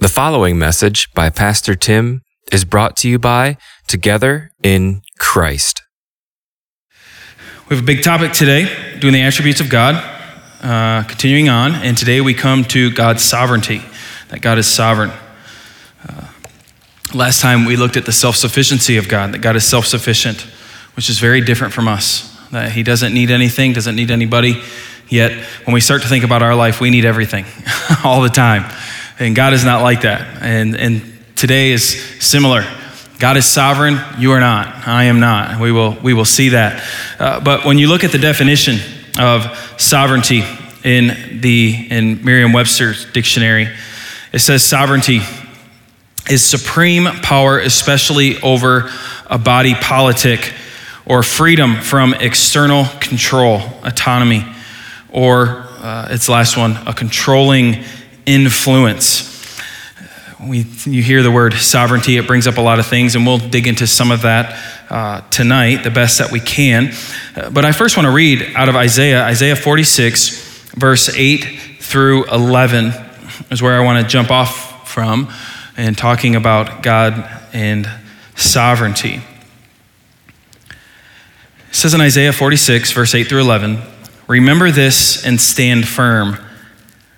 The following message by Pastor Tim is brought to you by Together in Christ. We have a big topic today, doing the attributes of God, uh, continuing on, and today we come to God's sovereignty, that God is sovereign. Uh, last time we looked at the self sufficiency of God, that God is self sufficient, which is very different from us, that He doesn't need anything, doesn't need anybody. Yet, when we start to think about our life, we need everything all the time. And God is not like that. And, and today is similar. God is sovereign, you are not. I am not. We will, we will see that. Uh, but when you look at the definition of sovereignty in, the, in Merriam Webster's dictionary, it says sovereignty is supreme power, especially over a body politic, or freedom from external control, autonomy, or uh, its last one, a controlling influence. We, you hear the word sovereignty, it brings up a lot of things, and we'll dig into some of that uh, tonight, the best that we can. Uh, but I first want to read out of Isaiah, Isaiah 46, verse 8 through 11, is where I want to jump off from and talking about God and sovereignty. It says in Isaiah 46, verse 8 through 11, Remember this and stand firm.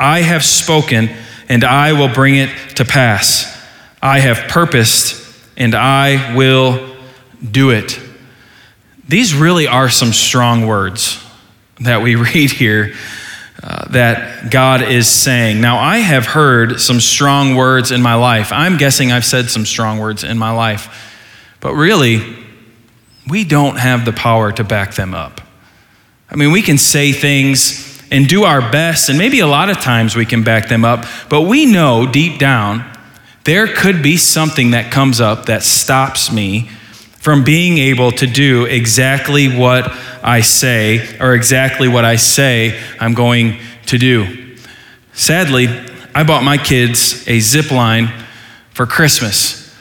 I have spoken, and I will bring it to pass. I have purposed, and I will do it. These really are some strong words that we read here uh, that God is saying. Now, I have heard some strong words in my life. I'm guessing I've said some strong words in my life. But really, we don't have the power to back them up. I mean, we can say things and do our best, and maybe a lot of times we can back them up, but we know deep down there could be something that comes up that stops me from being able to do exactly what I say or exactly what I say I'm going to do. Sadly, I bought my kids a zip line for Christmas.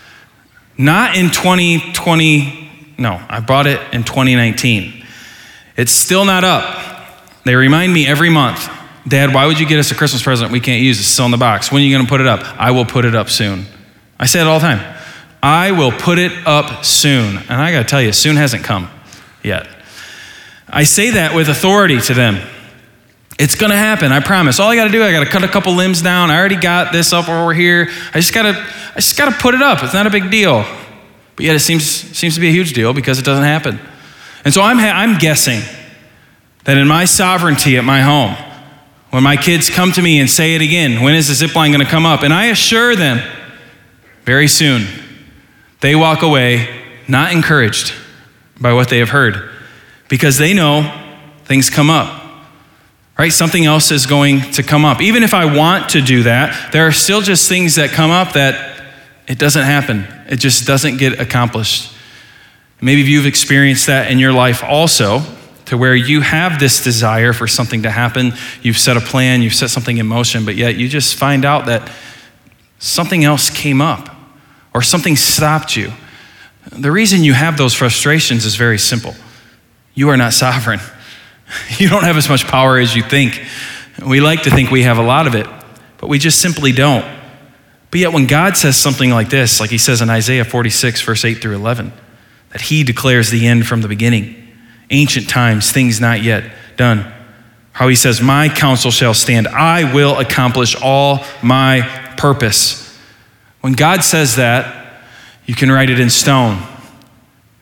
Not in 2020, no, I bought it in 2019. It's still not up. They remind me every month, Dad, why would you get us a Christmas present we can't use? It's still in the box. When are you going to put it up? I will put it up soon. I say it all the time. I will put it up soon. And I got to tell you, soon hasn't come yet. I say that with authority to them. It's going to happen, I promise. All I got to do, I got to cut a couple limbs down. I already got this up over here. I just got to I just got to put it up. It's not a big deal. But yet it seems seems to be a huge deal because it doesn't happen. And so I'm, I'm guessing that in my sovereignty at my home, when my kids come to me and say it again, when is the zip line going to come up? And I assure them very soon, they walk away not encouraged by what they have heard because they know things come up. Right? Something else is going to come up. Even if I want to do that, there are still just things that come up that it doesn't happen. It just doesn't get accomplished. Maybe you've experienced that in your life also, to where you have this desire for something to happen. You've set a plan, you've set something in motion, but yet you just find out that something else came up or something stopped you. The reason you have those frustrations is very simple you are not sovereign. You don't have as much power as you think. We like to think we have a lot of it, but we just simply don't. But yet, when God says something like this, like he says in Isaiah 46, verse 8 through 11, that he declares the end from the beginning. Ancient times, things not yet done. How he says, My counsel shall stand. I will accomplish all my purpose. When God says that, you can write it in stone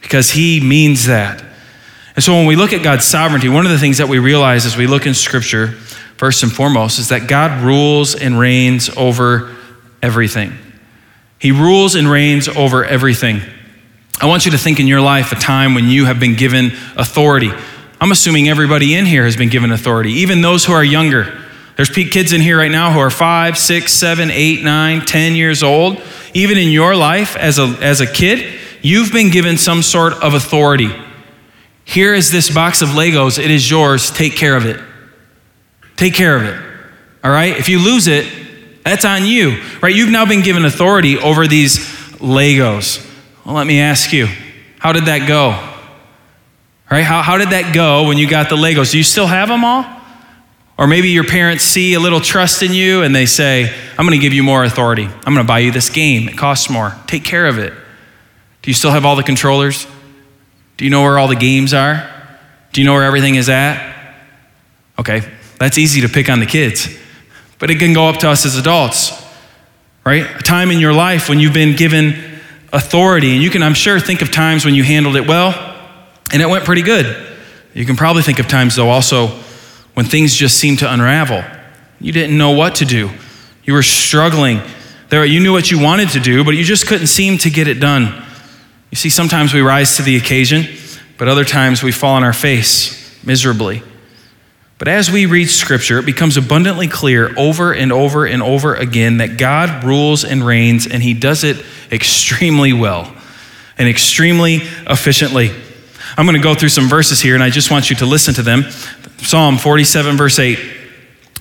because he means that. And so when we look at God's sovereignty, one of the things that we realize as we look in Scripture, first and foremost, is that God rules and reigns over everything. He rules and reigns over everything. I want you to think in your life a time when you have been given authority. I'm assuming everybody in here has been given authority, even those who are younger. There's kids in here right now who are five, six, seven, eight, nine, ten years old. Even in your life as a, as a kid, you've been given some sort of authority. Here is this box of Legos. It is yours. Take care of it. Take care of it. All right? If you lose it, that's on you, right? You've now been given authority over these Legos. Well, let me ask you, how did that go? Right? How, how did that go when you got the Legos? Do you still have them all? Or maybe your parents see a little trust in you and they say, I'm going to give you more authority. I'm going to buy you this game. It costs more. Take care of it. Do you still have all the controllers? Do you know where all the games are? Do you know where everything is at? Okay, that's easy to pick on the kids, but it can go up to us as adults, right? A time in your life when you've been given authority, and you can, I'm sure, think of times when you handled it well and it went pretty good. You can probably think of times, though, also when things just seemed to unravel. You didn't know what to do, you were struggling. There, you knew what you wanted to do, but you just couldn't seem to get it done. You see, sometimes we rise to the occasion, but other times we fall on our face miserably. But as we read Scripture, it becomes abundantly clear over and over and over again that God rules and reigns, and He does it extremely well and extremely efficiently. I'm going to go through some verses here, and I just want you to listen to them. Psalm 47, verse 8.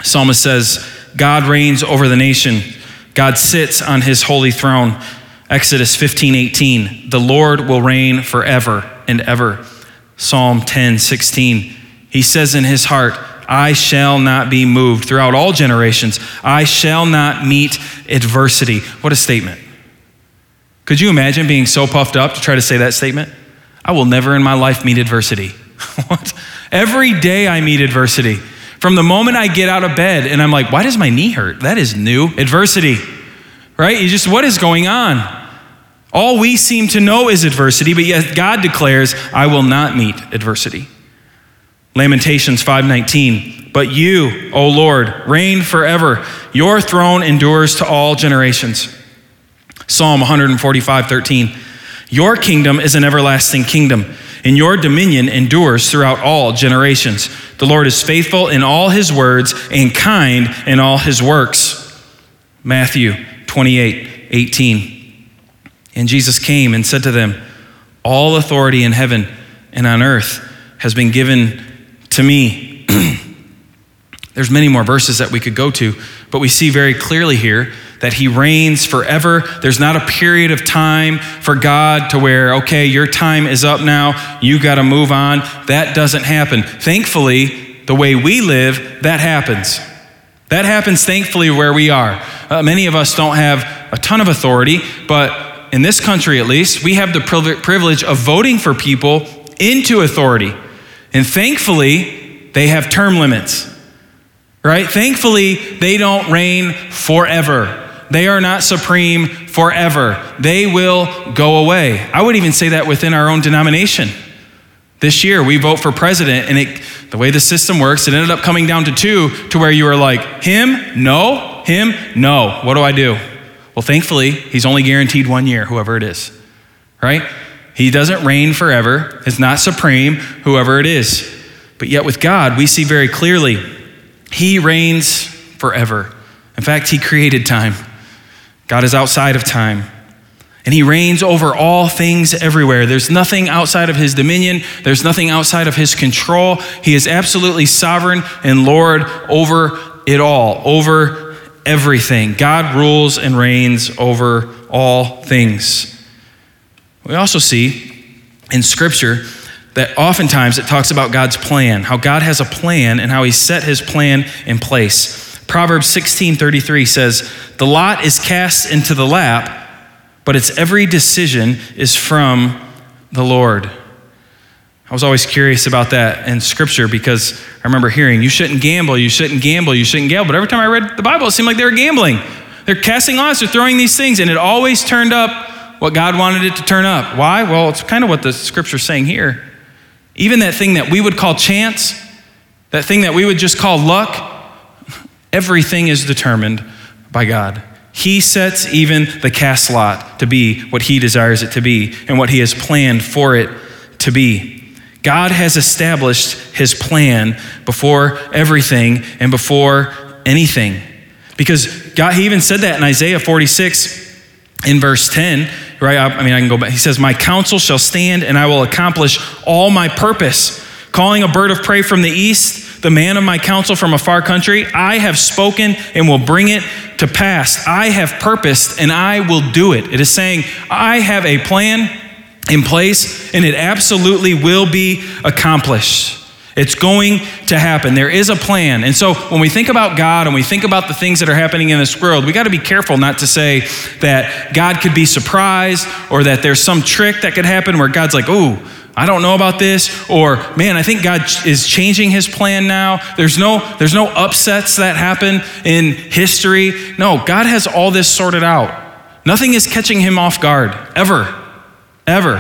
Psalmist says, God reigns over the nation. God sits on his holy throne. Exodus 15, 18. The Lord will reign forever and ever. Psalm 10, 16. He says in his heart, I shall not be moved throughout all generations. I shall not meet adversity. What a statement. Could you imagine being so puffed up to try to say that statement? I will never in my life meet adversity. what? Every day I meet adversity. From the moment I get out of bed and I'm like, why does my knee hurt? That is new. Adversity, right? You just, what is going on? All we seem to know is adversity, but yet God declares, I will not meet adversity. Lamentations 5:19 But you, O Lord, reign forever. Your throne endures to all generations. Psalm 145:13 your kingdom is an everlasting kingdom, and your dominion endures throughout all generations. The Lord is faithful in all his words and kind in all his works. Matthew 28 18. And Jesus came and said to them, All authority in heaven and on earth has been given to me. There's many more verses that we could go to, but we see very clearly here that he reigns forever. There's not a period of time for God to where, okay, your time is up now, you got to move on. That doesn't happen. Thankfully, the way we live, that happens. That happens thankfully where we are. Uh, many of us don't have a ton of authority, but in this country at least, we have the privilege of voting for people into authority. And thankfully, they have term limits, right? Thankfully, they don't reign forever. They are not supreme forever. They will go away. I would even say that within our own denomination. This year, we vote for president, and it, the way the system works, it ended up coming down to two, to where you are like, him, no, him, no. What do I do? Well, thankfully, he's only guaranteed one year, whoever it is, right? He doesn't reign forever, it's not supreme, whoever it is. But yet, with God, we see very clearly, he reigns forever. In fact, he created time. God is outside of time. And he reigns over all things everywhere. There's nothing outside of his dominion, there's nothing outside of his control. He is absolutely sovereign and Lord over it all, over everything. God rules and reigns over all things. We also see in Scripture that oftentimes it talks about God's plan, how God has a plan and how he set his plan in place. Proverbs 16:33 says, "The lot is cast into the lap, but its every decision is from the Lord." I was always curious about that in scripture because I remember hearing, you shouldn't gamble, you shouldn't gamble, you shouldn't gamble. But every time I read the Bible, it seemed like they were gambling. They're casting lots, they're throwing these things, and it always turned up what God wanted it to turn up. Why? Well, it's kind of what the scripture's saying here. Even that thing that we would call chance, that thing that we would just call luck, Everything is determined by God. He sets even the cast lot to be what He desires it to be and what He has planned for it to be. God has established His plan before everything and before anything. Because God, he even said that in Isaiah 46 in verse 10, right? I mean, I can go back. He says, My counsel shall stand and I will accomplish all my purpose. Calling a bird of prey from the east, the man of my counsel from a far country, I have spoken and will bring it to pass. I have purposed and I will do it. It is saying, I have a plan in place and it absolutely will be accomplished. It's going to happen. There is a plan. And so when we think about God and we think about the things that are happening in this world, we got to be careful not to say that God could be surprised or that there's some trick that could happen where God's like, oh, I don't know about this, or man, I think God is changing his plan now. There's no, there's no upsets that happen in history. No, God has all this sorted out. Nothing is catching him off guard, ever, ever.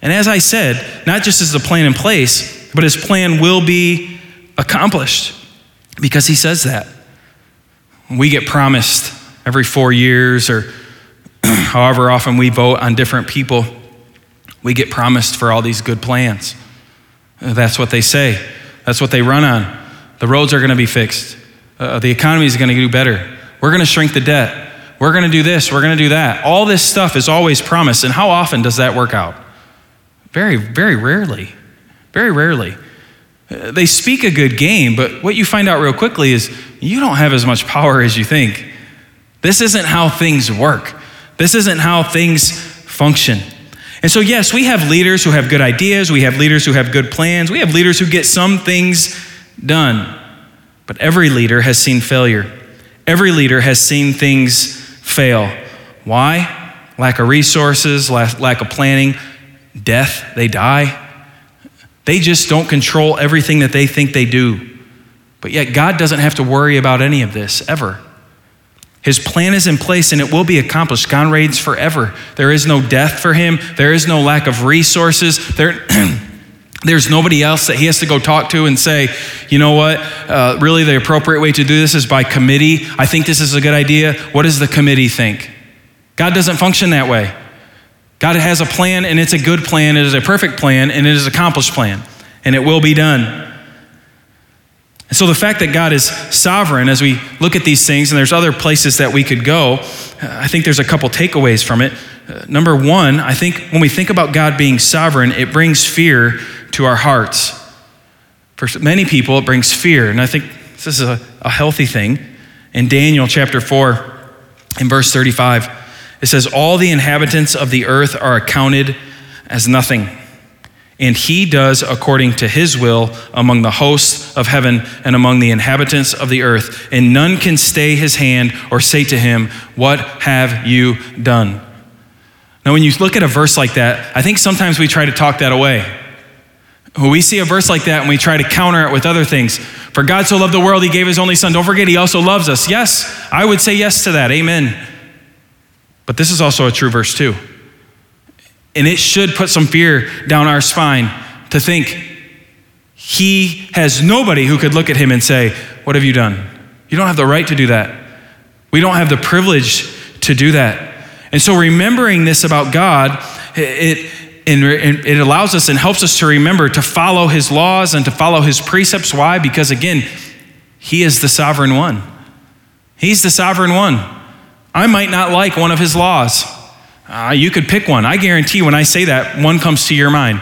And as I said, not just is the plan in place, but his plan will be accomplished because he says that. We get promised every four years or however often we vote on different people, we get promised for all these good plans. That's what they say, that's what they run on. The roads are going to be fixed, uh, the economy is going to do better. We're going to shrink the debt. We're going to do this, we're going to do that. All this stuff is always promised. And how often does that work out? Very, very rarely. Very rarely. Uh, they speak a good game, but what you find out real quickly is you don't have as much power as you think. This isn't how things work, this isn't how things function. And so, yes, we have leaders who have good ideas, we have leaders who have good plans, we have leaders who get some things done. But every leader has seen failure. Every leader has seen things fail. Why? Lack of resources, lack of planning, death, they die. They just don't control everything that they think they do. But yet, God doesn't have to worry about any of this ever. His plan is in place and it will be accomplished. God reigns forever. There is no death for him, there is no lack of resources. There, there's nobody else that he has to go talk to and say, you know what, uh, really the appropriate way to do this is by committee. I think this is a good idea. What does the committee think? God doesn't function that way. God has a plan, and it's a good plan. It is a perfect plan, and it is accomplished plan, and it will be done. And so, the fact that God is sovereign, as we look at these things, and there's other places that we could go, I think there's a couple takeaways from it. Uh, number one, I think when we think about God being sovereign, it brings fear to our hearts. For many people, it brings fear, and I think this is a, a healthy thing. In Daniel chapter 4, in verse 35, it says, All the inhabitants of the earth are accounted as nothing. And he does according to his will among the hosts of heaven and among the inhabitants of the earth. And none can stay his hand or say to him, What have you done? Now, when you look at a verse like that, I think sometimes we try to talk that away. When we see a verse like that and we try to counter it with other things, for God so loved the world, he gave his only son. Don't forget, he also loves us. Yes, I would say yes to that. Amen. But this is also a true verse, too. And it should put some fear down our spine to think he has nobody who could look at him and say, What have you done? You don't have the right to do that. We don't have the privilege to do that. And so, remembering this about God, it, it allows us and helps us to remember to follow his laws and to follow his precepts. Why? Because, again, he is the sovereign one. He's the sovereign one. I might not like one of his laws. Uh, you could pick one. I guarantee when I say that, one comes to your mind.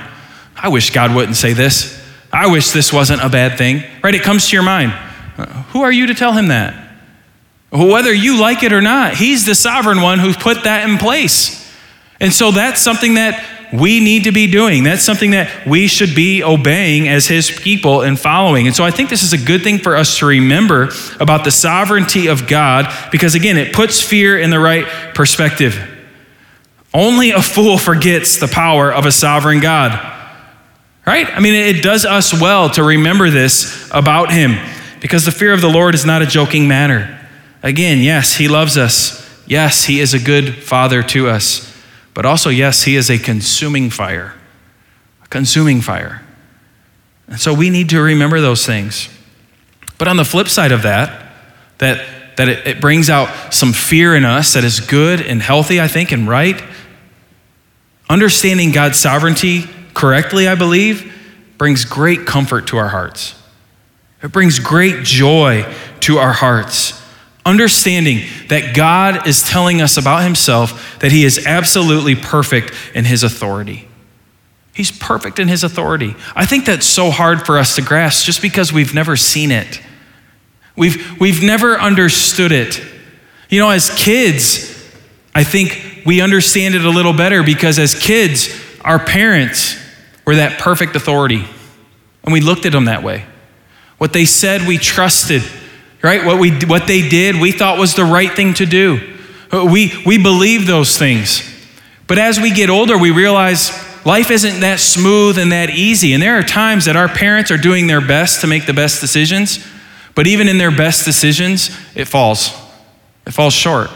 I wish God wouldn't say this. I wish this wasn't a bad thing. Right? It comes to your mind. Uh, who are you to tell him that? Whether you like it or not, he's the sovereign one who put that in place. And so that's something that we need to be doing. That's something that we should be obeying as his people and following. And so I think this is a good thing for us to remember about the sovereignty of God because, again, it puts fear in the right perspective. Only a fool forgets the power of a sovereign God. Right? I mean, it does us well to remember this about him because the fear of the Lord is not a joking matter. Again, yes, he loves us. Yes, he is a good father to us. But also, yes, He is a consuming fire. A consuming fire. And so we need to remember those things. But on the flip side of that, that, that it, it brings out some fear in us that is good and healthy, I think, and right. Understanding God's sovereignty correctly, I believe, brings great comfort to our hearts. It brings great joy to our hearts. Understanding that God is telling us about himself that he is absolutely perfect in his authority. He's perfect in his authority. I think that's so hard for us to grasp just because we've never seen it. We've, we've never understood it. You know, as kids, I think we understand it a little better because as kids, our parents were that perfect authority. And we looked at them that way. What they said, we trusted, right? What, we, what they did, we thought was the right thing to do. Uh, we, we believe those things. But as we get older, we realize life isn't that smooth and that easy. And there are times that our parents are doing their best to make the best decisions, but even in their best decisions, it falls. It falls short.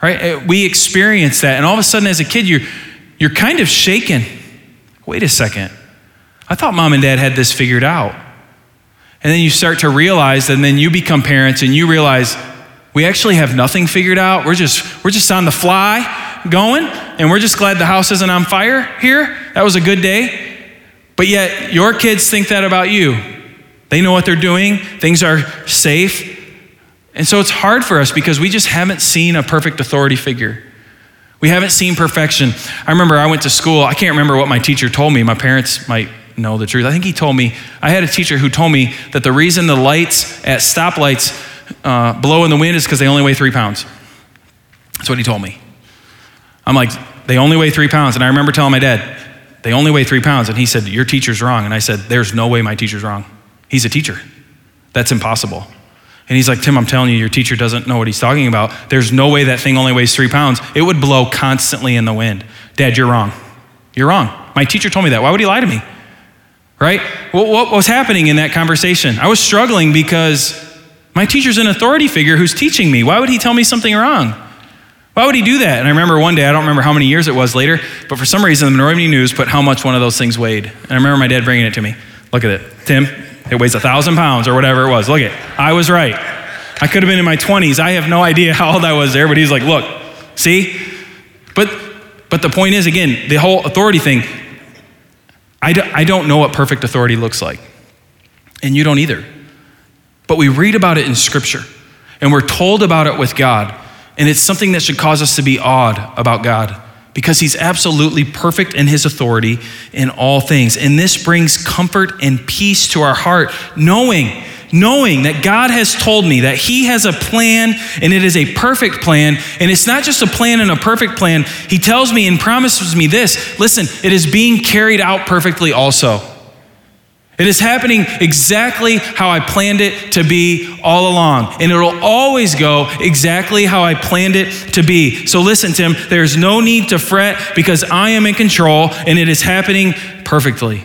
Right? We experience that. And all of a sudden, as a kid, you're, you're kind of shaken. Wait a second. I thought mom and dad had this figured out. And then you start to realize, and then you become parents and you realize we actually have nothing figured out. We're just, we're just on the fly going, and we're just glad the house isn't on fire here. That was a good day. But yet, your kids think that about you. They know what they're doing, things are safe. And so it's hard for us because we just haven't seen a perfect authority figure. We haven't seen perfection. I remember I went to school. I can't remember what my teacher told me. My parents might know the truth. I think he told me, I had a teacher who told me that the reason the lights at stoplights uh, blow in the wind is because they only weigh three pounds. That's what he told me. I'm like, they only weigh three pounds. And I remember telling my dad, they only weigh three pounds. And he said, Your teacher's wrong. And I said, There's no way my teacher's wrong. He's a teacher. That's impossible. And he's like, Tim, I'm telling you, your teacher doesn't know what he's talking about. There's no way that thing only weighs three pounds. It would blow constantly in the wind. Dad, you're wrong. You're wrong. My teacher told me that. Why would he lie to me? Right? What was happening in that conversation? I was struggling because my teacher's an authority figure who's teaching me. Why would he tell me something wrong? Why would he do that? And I remember one day, I don't remember how many years it was later, but for some reason, the Evening News put how much one of those things weighed. And I remember my dad bringing it to me. Look at it. Tim, it weighs a thousand pounds or whatever it was. Look at it. I was right. I could have been in my 20s. I have no idea how old I was there, but he's like, look, see? But, but the point is, again, the whole authority thing, I, do, I don't know what perfect authority looks like. And you don't either. But we read about it in Scripture, and we're told about it with God. And it's something that should cause us to be awed about God because he's absolutely perfect in his authority in all things. And this brings comfort and peace to our heart, knowing knowing that God has told me that He has a plan and it is a perfect plan. And it's not just a plan and a perfect plan. He tells me and promises me this listen, it is being carried out perfectly also. It is happening exactly how I planned it to be all along. And it'll always go exactly how I planned it to be. So listen, Tim, there's no need to fret because I am in control and it is happening perfectly.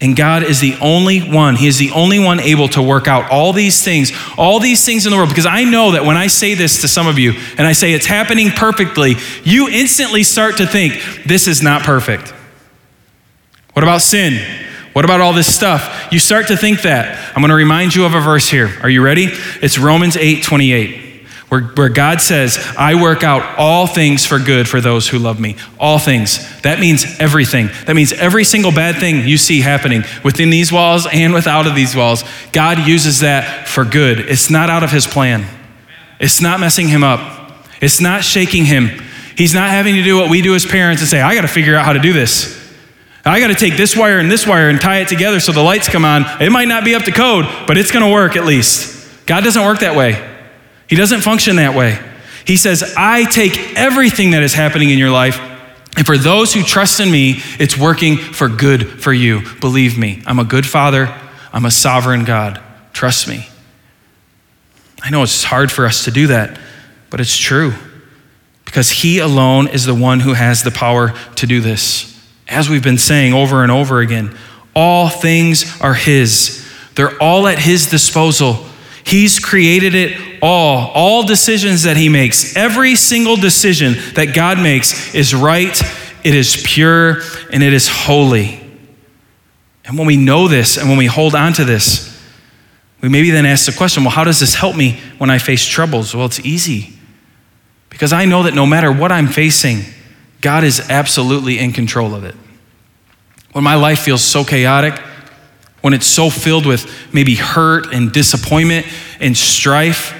And God is the only one, He is the only one able to work out all these things, all these things in the world. Because I know that when I say this to some of you and I say it's happening perfectly, you instantly start to think, this is not perfect. What about sin? What about all this stuff? You start to think that. I'm going to remind you of a verse here. Are you ready? It's Romans 8 28, where, where God says, I work out all things for good for those who love me. All things. That means everything. That means every single bad thing you see happening within these walls and without of these walls. God uses that for good. It's not out of his plan, it's not messing him up, it's not shaking him. He's not having to do what we do as parents and say, I got to figure out how to do this. I got to take this wire and this wire and tie it together so the lights come on. It might not be up to code, but it's going to work at least. God doesn't work that way. He doesn't function that way. He says, I take everything that is happening in your life, and for those who trust in me, it's working for good for you. Believe me, I'm a good father, I'm a sovereign God. Trust me. I know it's hard for us to do that, but it's true because He alone is the one who has the power to do this. As we've been saying over and over again, all things are His. They're all at His disposal. He's created it all. All decisions that He makes, every single decision that God makes is right, it is pure, and it is holy. And when we know this and when we hold on to this, we maybe then ask the question well, how does this help me when I face troubles? Well, it's easy. Because I know that no matter what I'm facing, God is absolutely in control of it. When my life feels so chaotic, when it's so filled with maybe hurt and disappointment and strife,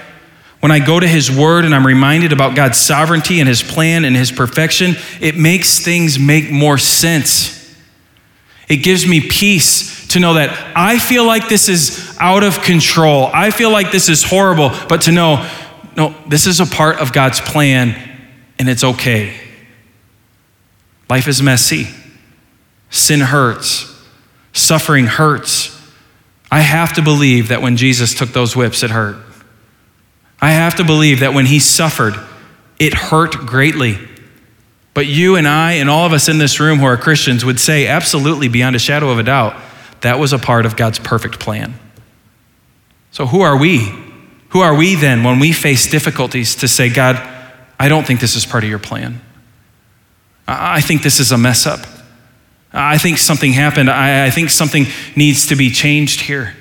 when I go to His Word and I'm reminded about God's sovereignty and His plan and His perfection, it makes things make more sense. It gives me peace to know that I feel like this is out of control. I feel like this is horrible, but to know, no, this is a part of God's plan and it's okay. Life is messy. Sin hurts. Suffering hurts. I have to believe that when Jesus took those whips, it hurt. I have to believe that when he suffered, it hurt greatly. But you and I, and all of us in this room who are Christians, would say, absolutely, beyond a shadow of a doubt, that was a part of God's perfect plan. So, who are we? Who are we then when we face difficulties to say, God, I don't think this is part of your plan? I think this is a mess up. I think something happened. I, think something needs to be changed here.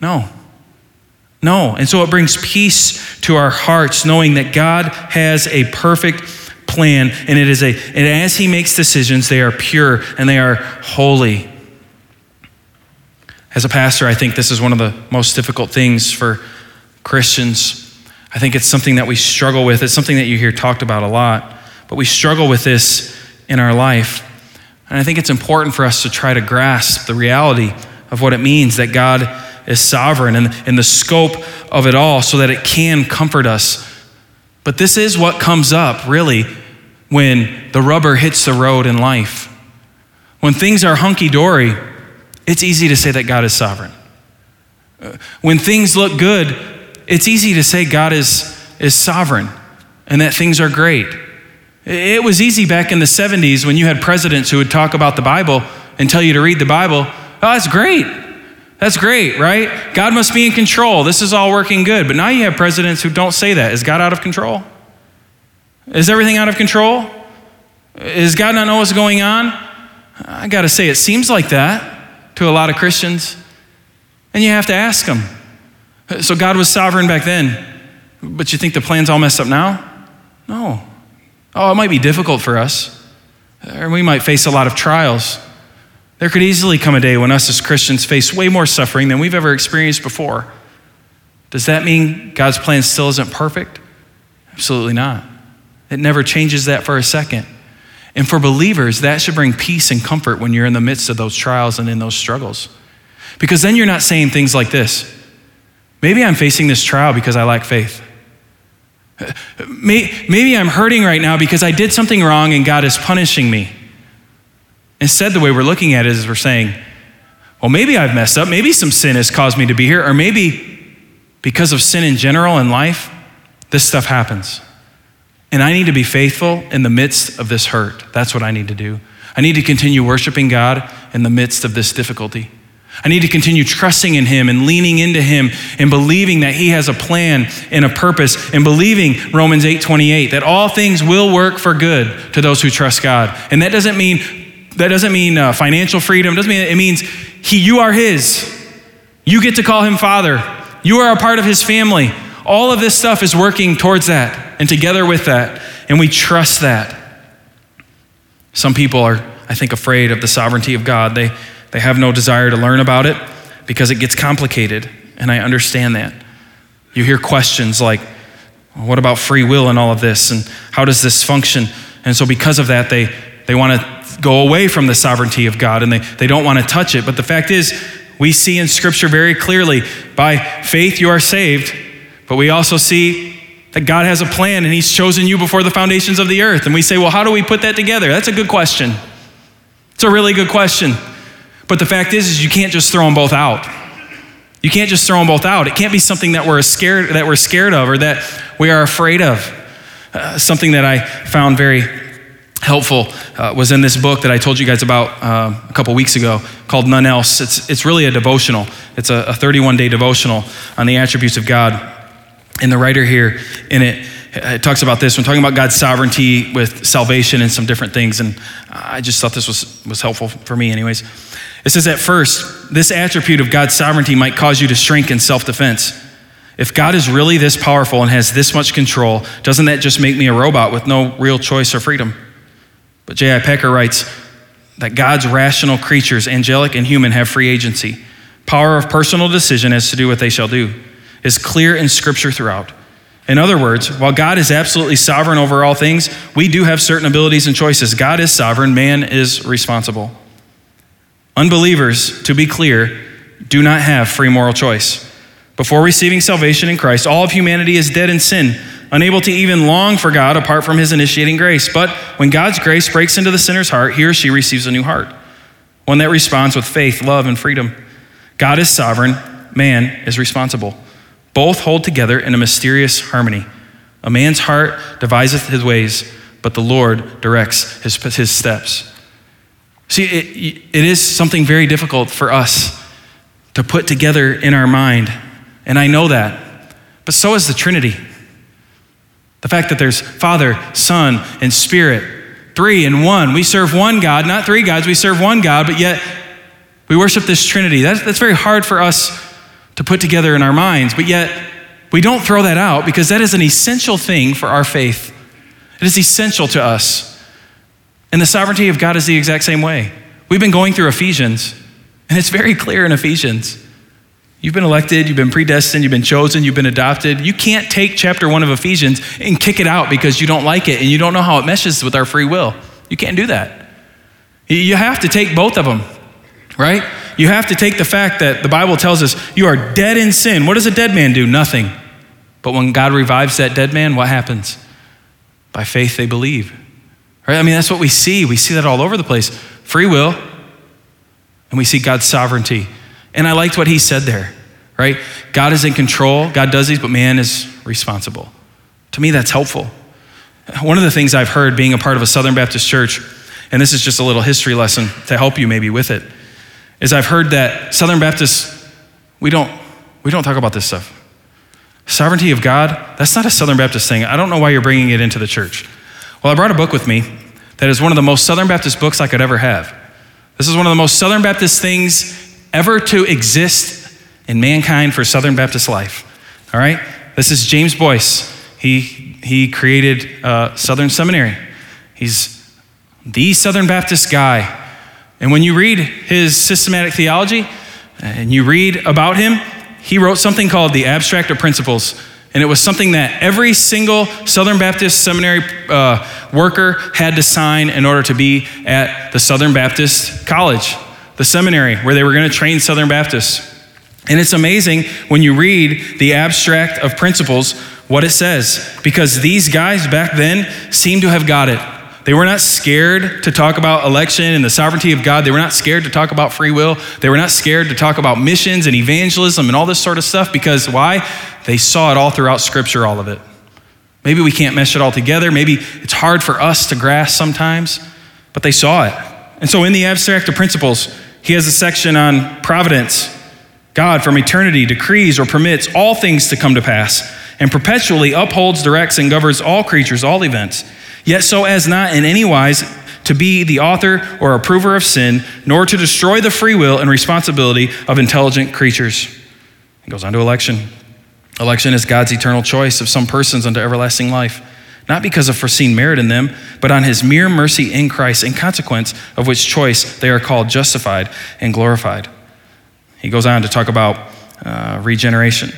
No. No. And so it brings peace to our hearts, knowing that God has a perfect plan, and it is a, and as He makes decisions, they are pure and they are holy. As a pastor, I think this is one of the most difficult things for Christians. I think it's something that we struggle with. It's something that you hear talked about a lot, but we struggle with this in our life. And I think it's important for us to try to grasp the reality of what it means that God is sovereign and, and the scope of it all so that it can comfort us. But this is what comes up, really, when the rubber hits the road in life. When things are hunky dory, it's easy to say that God is sovereign. Uh, when things look good, it's easy to say God is, is sovereign and that things are great. It was easy back in the 70s when you had presidents who would talk about the Bible and tell you to read the Bible. Oh, that's great. That's great, right? God must be in control. This is all working good. But now you have presidents who don't say that. Is God out of control? Is everything out of control? Is God not know what's going on? I got to say, it seems like that to a lot of Christians. And you have to ask them. So God was sovereign back then, but you think the plan's all messed up now? No. Oh, it might be difficult for us, or we might face a lot of trials. There could easily come a day when us as Christians face way more suffering than we've ever experienced before. Does that mean God's plan still isn't perfect? Absolutely not. It never changes that for a second. And for believers, that should bring peace and comfort when you're in the midst of those trials and in those struggles. Because then you're not saying things like this Maybe I'm facing this trial because I lack faith. Maybe I'm hurting right now because I did something wrong and God is punishing me. Instead, the way we're looking at it is we're saying, well, maybe I've messed up. Maybe some sin has caused me to be here. Or maybe because of sin in general in life, this stuff happens. And I need to be faithful in the midst of this hurt. That's what I need to do. I need to continue worshiping God in the midst of this difficulty. I need to continue trusting in Him and leaning into Him and believing that He has a plan and a purpose and believing Romans 8 28, that all things will work for good to those who trust God. And that doesn't mean, that doesn't mean uh, financial freedom, it doesn't mean, it means he, you are His. You get to call Him Father. You are a part of His family. All of this stuff is working towards that and together with that. And we trust that. Some people are, I think, afraid of the sovereignty of God. They, they have no desire to learn about it because it gets complicated, and I understand that. You hear questions like, well, what about free will and all of this, and how does this function? And so, because of that, they, they want to go away from the sovereignty of God and they, they don't want to touch it. But the fact is, we see in Scripture very clearly by faith you are saved, but we also see that God has a plan and He's chosen you before the foundations of the earth. And we say, well, how do we put that together? That's a good question. It's a really good question. But the fact is, is you can't just throw them both out. You can't just throw them both out. It can't be something that we're scared that we're scared of or that we are afraid of. Uh, something that I found very helpful uh, was in this book that I told you guys about uh, a couple weeks ago called None Else. It's, it's really a devotional. It's a, a 31 day devotional on the attributes of God. And the writer here in it it talks about this when talking about God's sovereignty with salvation and some different things. And I just thought this was, was helpful for me, anyways. It says, at first, this attribute of God's sovereignty might cause you to shrink in self defense. If God is really this powerful and has this much control, doesn't that just make me a robot with no real choice or freedom? But J.I. Packer writes, that God's rational creatures, angelic and human, have free agency. Power of personal decision as to do what they shall do is clear in Scripture throughout. In other words, while God is absolutely sovereign over all things, we do have certain abilities and choices. God is sovereign, man is responsible. Unbelievers, to be clear, do not have free moral choice. Before receiving salvation in Christ, all of humanity is dead in sin, unable to even long for God apart from his initiating grace. But when God's grace breaks into the sinner's heart, he or she receives a new heart, one that responds with faith, love, and freedom. God is sovereign, man is responsible. Both hold together in a mysterious harmony. A man's heart deviseth his ways, but the Lord directs his, his steps. See, it, it is something very difficult for us to put together in our mind, and I know that. But so is the Trinity. The fact that there's Father, Son, and Spirit, three in one. We serve one God, not three gods, we serve one God, but yet we worship this Trinity. That's, that's very hard for us to put together in our minds, but yet we don't throw that out because that is an essential thing for our faith. It is essential to us. And the sovereignty of God is the exact same way. We've been going through Ephesians, and it's very clear in Ephesians. You've been elected, you've been predestined, you've been chosen, you've been adopted. You can't take chapter one of Ephesians and kick it out because you don't like it and you don't know how it meshes with our free will. You can't do that. You have to take both of them, right? You have to take the fact that the Bible tells us you are dead in sin. What does a dead man do? Nothing. But when God revives that dead man, what happens? By faith, they believe. Right? I mean, that's what we see. We see that all over the place. Free will, and we see God's sovereignty. And I liked what he said there, right? God is in control, God does these, but man is responsible. To me, that's helpful. One of the things I've heard being a part of a Southern Baptist church, and this is just a little history lesson to help you maybe with it, is I've heard that Southern Baptists, we don't, we don't talk about this stuff. Sovereignty of God, that's not a Southern Baptist thing. I don't know why you're bringing it into the church. Well, I brought a book with me that is one of the most Southern Baptist books I could ever have. This is one of the most Southern Baptist things ever to exist in mankind for Southern Baptist life. All right? This is James Boyce. He, he created uh, Southern Seminary. He's the Southern Baptist guy. And when you read his systematic theology and you read about him, he wrote something called the Abstract of Principles. And it was something that every single Southern Baptist seminary uh, worker had to sign in order to be at the Southern Baptist College, the seminary where they were going to train Southern Baptists. And it's amazing when you read the abstract of principles what it says, because these guys back then seem to have got it. They were not scared to talk about election and the sovereignty of God. They were not scared to talk about free will. They were not scared to talk about missions and evangelism and all this sort of stuff because why? They saw it all throughout Scripture, all of it. Maybe we can't mesh it all together. Maybe it's hard for us to grasp sometimes, but they saw it. And so in the abstract of principles, he has a section on providence. God from eternity decrees or permits all things to come to pass and perpetually upholds, directs, and governs all creatures, all events yet so as not in any wise to be the author or approver of sin, nor to destroy the free will and responsibility of intelligent creatures. It goes on to election. Election is God's eternal choice of some persons unto everlasting life, not because of foreseen merit in them, but on his mere mercy in Christ, in consequence of which choice they are called justified and glorified. He goes on to talk about uh, regeneration.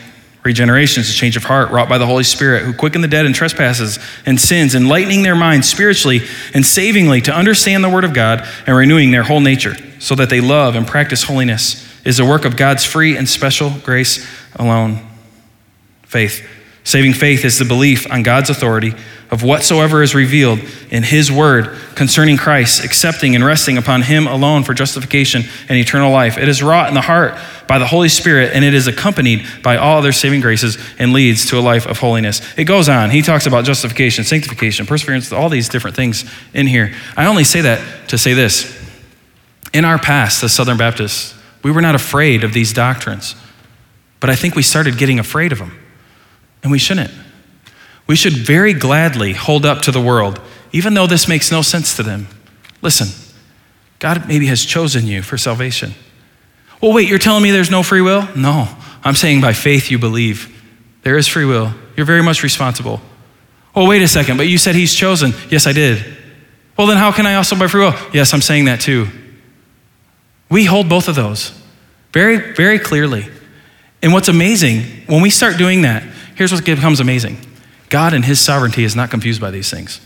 Regeneration is a change of heart wrought by the Holy Spirit, who quicken the dead in trespasses and sins, enlightening their minds spiritually and savingly to understand the Word of God and renewing their whole nature, so that they love and practice holiness, is a work of God's free and special grace alone. Faith. Saving faith is the belief on God's authority of whatsoever is revealed in His Word concerning Christ, accepting and resting upon Him alone for justification and eternal life. It is wrought in the heart by the Holy Spirit, and it is accompanied by all other saving graces and leads to a life of holiness. It goes on. He talks about justification, sanctification, perseverance, all these different things in here. I only say that to say this. In our past, as Southern Baptists, we were not afraid of these doctrines, but I think we started getting afraid of them. And we shouldn't. We should very gladly hold up to the world, even though this makes no sense to them. Listen, God maybe has chosen you for salvation. Well, wait, you're telling me there's no free will? No. I'm saying by faith you believe. There is free will. You're very much responsible. Oh, wait a second, but you said he's chosen. Yes, I did. Well, then how can I also by free will? Yes, I'm saying that too. We hold both of those very, very clearly. And what's amazing, when we start doing that, here's what becomes amazing God and His sovereignty is not confused by these things.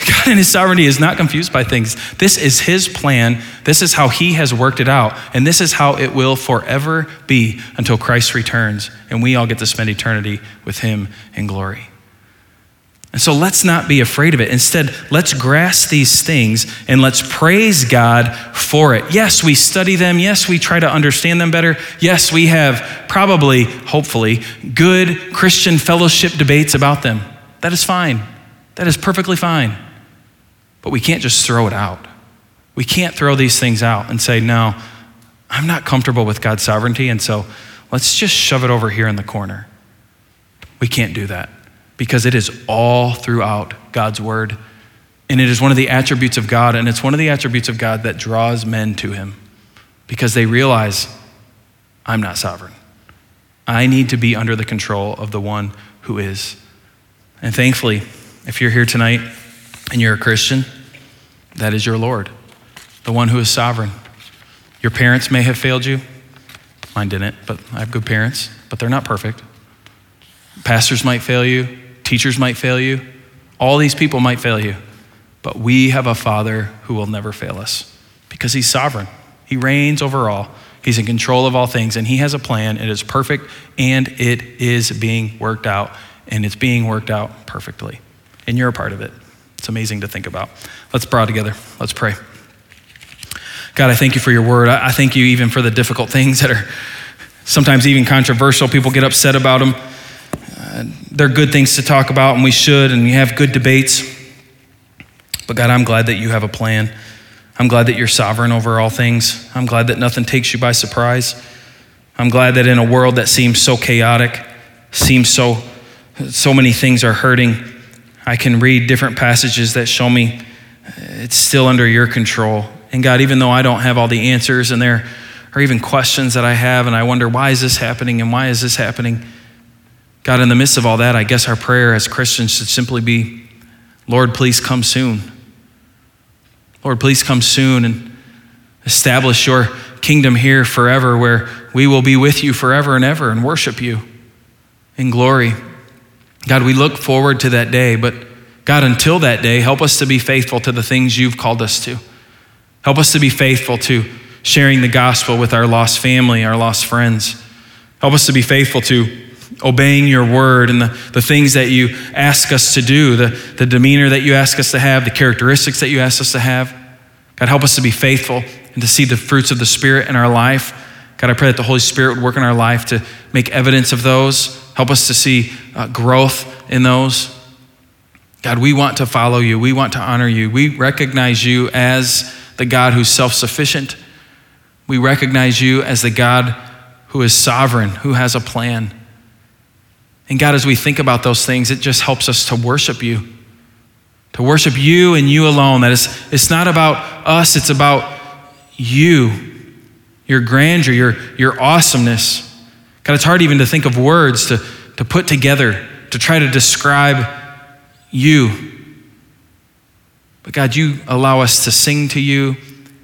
God in His sovereignty is not confused by things. This is His plan. This is how He has worked it out. And this is how it will forever be until Christ returns and we all get to spend eternity with Him in glory. And so let's not be afraid of it. Instead, let's grasp these things and let's praise God for it. Yes, we study them. Yes, we try to understand them better. Yes, we have probably, hopefully, good Christian fellowship debates about them. That is fine. That is perfectly fine. But we can't just throw it out. We can't throw these things out and say, no, I'm not comfortable with God's sovereignty, and so let's just shove it over here in the corner. We can't do that because it is all throughout God's word. And it is one of the attributes of God, and it's one of the attributes of God that draws men to Him because they realize, I'm not sovereign. I need to be under the control of the one who is. And thankfully, if you're here tonight and you're a Christian, that is your Lord, the one who is sovereign. Your parents may have failed you. Mine didn't, but I have good parents, but they're not perfect. Pastors might fail you. Teachers might fail you. All these people might fail you. But we have a Father who will never fail us because He's sovereign. He reigns over all. He's in control of all things, and He has a plan. It is perfect, and it is being worked out, and it's being worked out perfectly. And you're a part of it. It's amazing to think about. Let's bow together. Let's pray. God, I thank you for your word. I thank you even for the difficult things that are sometimes even controversial. People get upset about them they're good things to talk about, and we should, and you have good debates. But God, I'm glad that you have a plan. I'm glad that you're sovereign over all things. I'm glad that nothing takes you by surprise. I'm glad that in a world that seems so chaotic, seems so so many things are hurting, I can read different passages that show me it's still under your control. And God, even though I don't have all the answers and there are even questions that I have and I wonder why is this happening and why is this happening? God, in the midst of all that, I guess our prayer as Christians should simply be Lord, please come soon. Lord, please come soon and establish your kingdom here forever, where we will be with you forever and ever and worship you in glory. God, we look forward to that day, but God, until that day, help us to be faithful to the things you've called us to. Help us to be faithful to sharing the gospel with our lost family, our lost friends. Help us to be faithful to obeying your word and the, the things that you ask us to do, the, the demeanor that you ask us to have, the characteristics that you ask us to have. God, help us to be faithful and to see the fruits of the Spirit in our life. God, I pray that the Holy Spirit would work in our life to make evidence of those. Help us to see uh, growth in those. God, we want to follow you. We want to honor you. We recognize you as the God who's self sufficient. We recognize you as the God who is sovereign, who has a plan. And God, as we think about those things, it just helps us to worship you. To worship you and you alone. That is, it's not about us, it's about you, your grandeur, your, your awesomeness. God, it's hard even to think of words to, to put together to try to describe you. But God, you allow us to sing to you,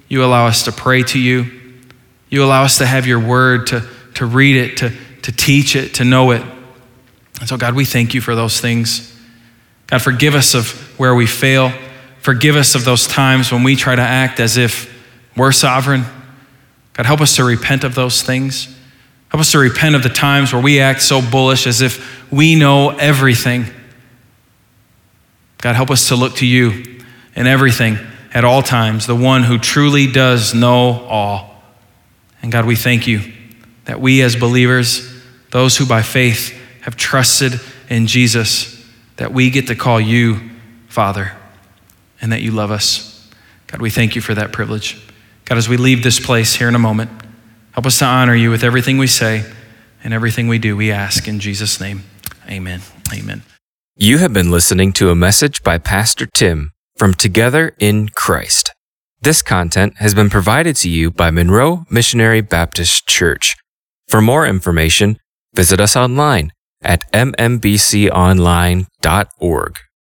you allow us to pray to you, you allow us to have your word, to, to read it, to, to teach it, to know it. And so, God, we thank you for those things. God, forgive us of where we fail. Forgive us of those times when we try to act as if we're sovereign. God, help us to repent of those things. Help us to repent of the times where we act so bullish as if we know everything. God, help us to look to you in everything at all times, the one who truly does know all. And God, we thank you that we as believers, those who by faith have trusted in Jesus, that we get to call you Father and that you love us. God, we thank you for that privilege. God, as we leave this place here in a moment, help us to honor you with everything we say and everything we do. We ask in Jesus' name. Amen. Amen. You have been listening to a message by Pastor Tim from Together in Christ. This content has been provided to you by Monroe Missionary Baptist Church. For more information, visit us online at mmbconline.org.